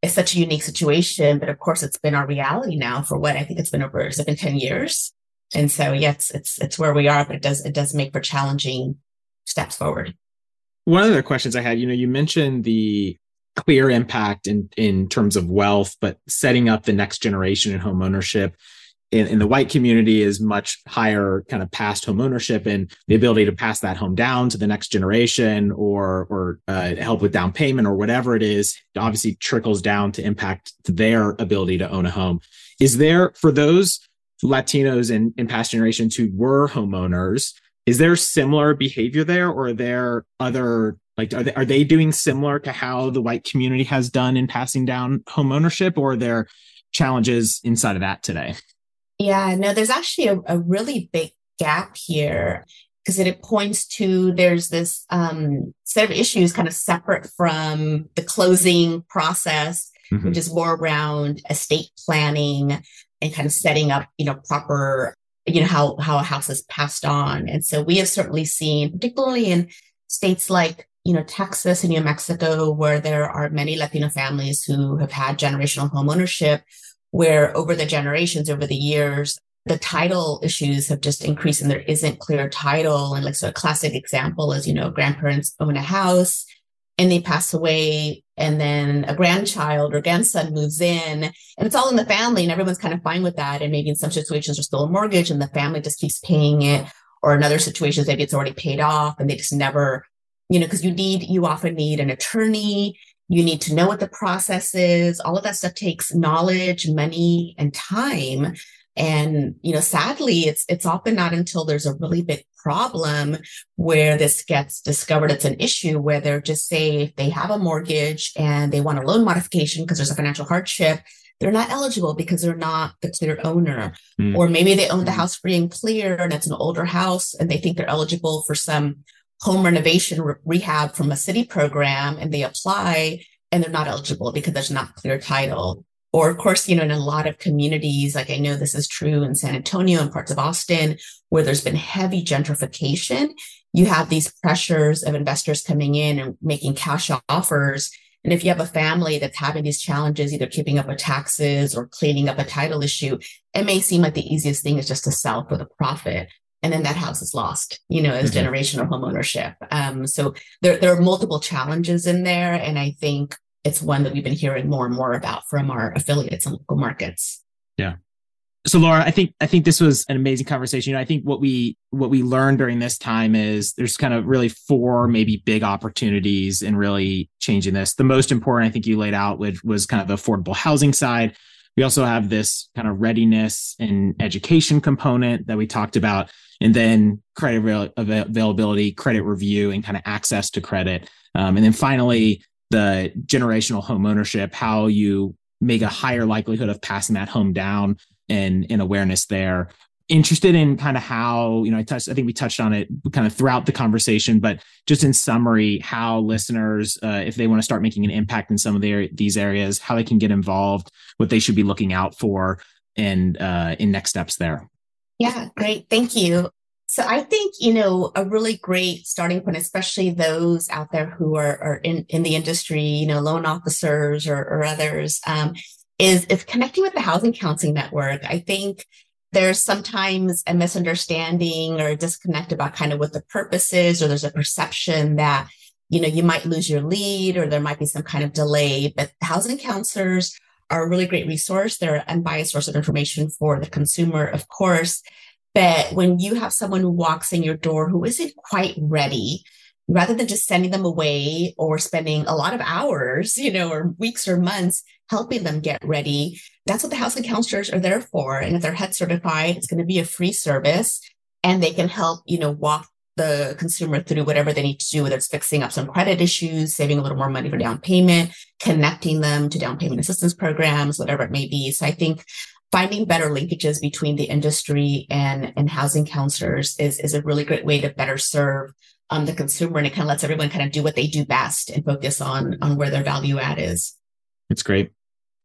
is such a unique situation, but of course it's been our reality now for what I think it's been over, it's been 10 years. And so, yes, it's, it's, where we are, but it does, it does make for challenging steps forward. One of the questions I had, you know, you mentioned the clear impact in in terms of wealth, but setting up the next generation in home ownership in, in the white community is much higher kind of past home ownership and the ability to pass that home down to the next generation or or uh, help with down payment or whatever it is obviously trickles down to impact their ability to own a home. Is there for those latinos in, in past generations who were homeowners is there similar behavior there or are there other like are they, are they doing similar to how the white community has done in passing down home ownership or are there challenges inside of that today Yeah, no, there's actually a, a really big gap here because it, it points to there's this um, set of issues kind of separate from the closing process, Mhm. which is more around estate planning and kind of setting up, you know, proper, you know, how how a house is passed on. And so we have certainly seen, particularly in states like you know Texas and New Mexico, where there are many Latino families who have had generational home ownership where over the generations, over the years, the title issues have just increased and there isn't clear title. And like, so a classic example is, you know, grandparents own a house and they pass away and then a grandchild or grandson moves in and it's all in the family and everyone's kind of fine with that. And maybe in some situations there's still a mortgage and the family just keeps paying it or in other situations, maybe it's already paid off and they just never, you know, because you need, you often need an attorney you need to know what the process is. All of that stuff takes knowledge, money, and time. And, you know, sadly, it's, it's often not until there's a really big problem where this gets discovered. It's an issue where they're just say if they have a mortgage and they want a loan modification because there's a financial hardship, they're not eligible because they're not the clear owner. Mm. Or maybe they own the house free and clear and it's an older house and they think they're eligible for some home renovation re- rehab from a city program and they apply and they're not eligible because there's not clear title. Or of course, you know, in a lot of communities, like I know this is true in San Antonio and parts of Austin, where there's been heavy gentrification, you have these pressures of investors coming in and making cash offers. And if you have a family that's having these challenges, either keeping up with taxes or cleaning up a title issue, it may seem like the easiest thing is just to sell for the profit and then that house is lost, you know, as Mhm. generational homeownership. Um, so there, there are multiple challenges in there. And I think it's one that we've been hearing more and more about from our affiliates and local markets. Yeah so laura i think i think this was an amazing conversation you know i think what we what we learned during this time is there's kind of really four maybe big opportunities in really changing this the most important i think you laid out with was kind of the affordable housing side We also have this kind of readiness and education component that we talked about, and then credit availability, credit review, and kind of access to credit. Um, and then finally, the generational home ownership, how you make a higher likelihood of passing that home down and, and awareness there interested in kind of how you know i touched i think we touched on it kind of throughout the conversation but just in summary how listeners uh, if they want to start making an impact in some of their these areas how they can get involved what they should be looking out for and uh, in next steps there. Yeah great. Thank you. So i think you know a really great starting point especially those out there who are, are in, in the industry you know loan officers or, or others um, is is connecting with the housing counseling network. I think there's sometimes a misunderstanding or a disconnect about kind of what the purpose is, or there's a perception that, you know, you might lose your lead or there might be some kind of delay. But housing counselors are a really great resource. They're an unbiased source of information for the consumer, of course. But when you have someone who walks in your door who isn't quite ready, rather than just sending them away or spending a lot of hours, you know, or weeks or months helping them get ready, that's what the housing counselors are there for. And if they're HUD certified, it's going to be a free service and they can help, you know, walk the consumer through whatever they need to do, whether it's fixing up some credit issues, saving a little more money for down payment, connecting them to down payment assistance programs, whatever it may be. So I think finding better linkages between the industry and, and housing counselors is, is a really great way to better serve um, the consumer. And it kind of lets everyone kind of do what they do best and focus on, on where their value add is. It's great.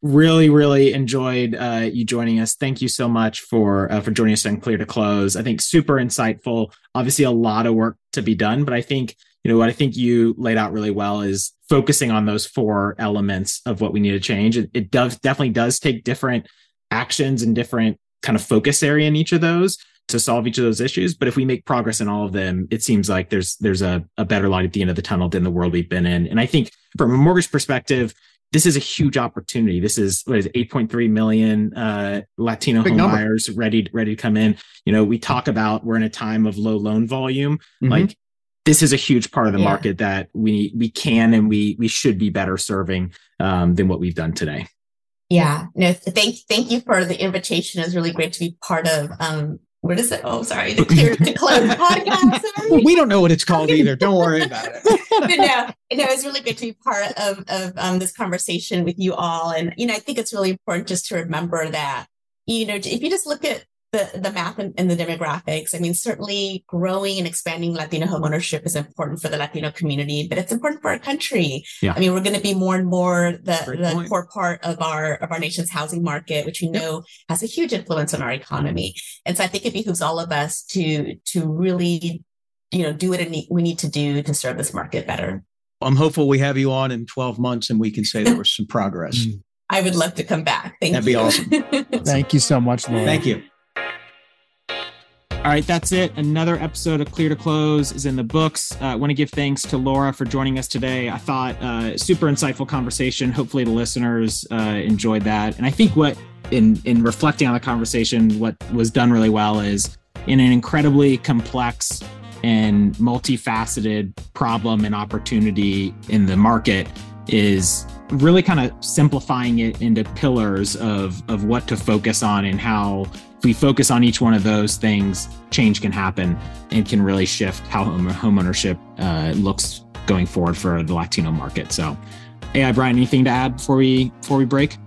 Really really enjoyed uh, you joining us. Thank you so much for uh, for joining us on clear to close. I think super insightful. Obviously a lot of work to be done but i think you know what i think you laid out really well is focusing on those four elements of what we need to change. It, it does definitely does take different actions and different kind of focus area in each of those to solve each of those issues but if we make progress in all of them it seems like there's there's a, a better light at the end of the tunnel than the world we've been in and i think from a mortgage perspective this is a huge opportunity. This is what is it, 8.3 million uh, Latino Big home number. buyers ready ready to come in. You know, we talk about we're in a time of low loan volume. Mm-hmm. Like this is a huge part of the yeah. market that we we can and we we should be better serving um, than what we've done today. Yeah, no, thank thank you for the invitation. It's really great to be part of um, what is it? Oh, sorry, the clear to close podcast. We don't know what it's called either. Don't worry about it. but no, no, it's really good to be part of of um, this conversation with you all, and you know, I think it's really important just to remember that you know, if you just look at the, the math and, and, the demographics. I mean, certainly growing and expanding Latino homeownership is important for the Latino community, but it's important for our country. Yeah. I mean, we're going to be more and more the, the core part of our of our nation's housing market, which we know yep. has a huge influence on our economy. And so I think it behooves all of us to to really, you know, do what we need to do to serve this market better. I'm hopeful we have you on in 12 months and we can say there was some progress. I would love to come back. Thank That'd you. That'd be awesome. Thank you so much, Laura. Thank you. All right, that's it. Another episode of Clear to Close is in the books. Uh, I want to give thanks to Laura for joining us today. I thought uh, super insightful conversation. Hopefully, the listeners uh, enjoyed that. And I think what, in in reflecting on the conversation, what was done really well is in an incredibly complex and multifaceted problem and opportunity in the market is really kind of simplifying it into pillars of of what to focus on and how if we focus on each one of those things, change can happen and can really shift how home, ownership uh, looks going forward for the Latino market. So, AI Brian, anything to add before we before we break?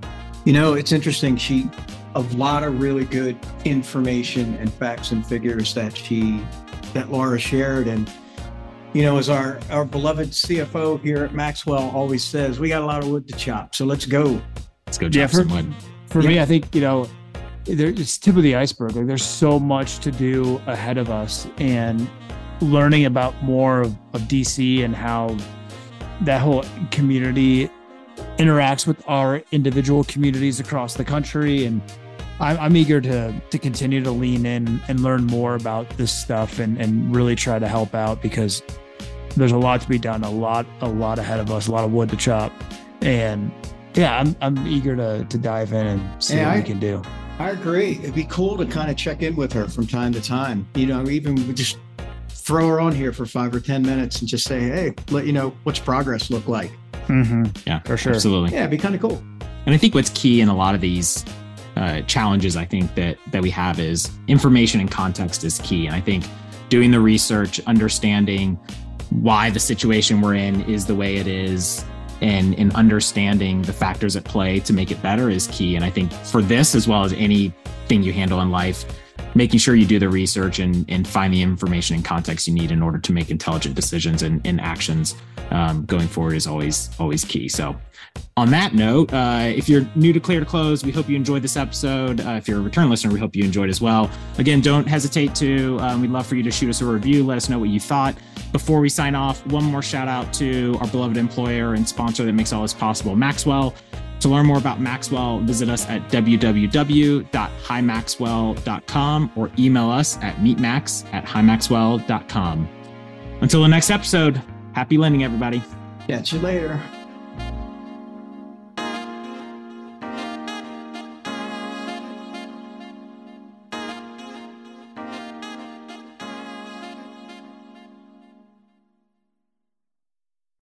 You know, it's interesting. She a lot of really good information and facts and figures that she that Laura shared and you know, as our our beloved CFO here at Maxwell always says, we got a lot of wood to chop. So let's go. Let's go chop yeah, for, some wood. For yeah. me, I think, you know, there, it's tip of the iceberg. Like there's so much to do ahead of us, and learning about more of, of DC and how that whole community interacts with our individual communities across the country and I'm, I'm, eager to to continue to lean in and learn more about this stuff and and really try to help out because there's a lot to be done a lot a lot ahead of us a lot of wood to chop and yeah i'm, I'm eager to to dive in and see what I, we can do I agree. It'd be cool to kind of check in with her from time to time. You know, even just throw her on here for five or 10 minutes and just say, hey, let you know what's progress look like. Mm-hmm. Yeah, for sure. Absolutely. Yeah, it'd be kind of cool. And I think what's key in a lot of these uh, challenges I think that that we have is information and context is key. And I think doing the research, understanding why the situation we're in is the way it is, and in understanding the factors at play to make it better is key. And I think for this as well as anything you handle in life, making sure you do the research and, and find the information and context you need in order to make intelligent decisions and, and actions um, going forward is always always key. So on that note, uh, if you're new to Clear to Close, we hope you enjoyed this episode. Uh, if you're a return listener, we hope you enjoyed as well. Again, don't hesitate to. Um, we'd love for you to shoot us a review. Let us know what you thought. Before we sign off, one more shout out to our beloved employer and sponsor that makes all this possible, Maxwell. To learn more about Maxwell, visit us at www.himaxwell.com or email us at meetmax at himaxwell.com. Until the next episode, happy lending, everybody. Catch you later.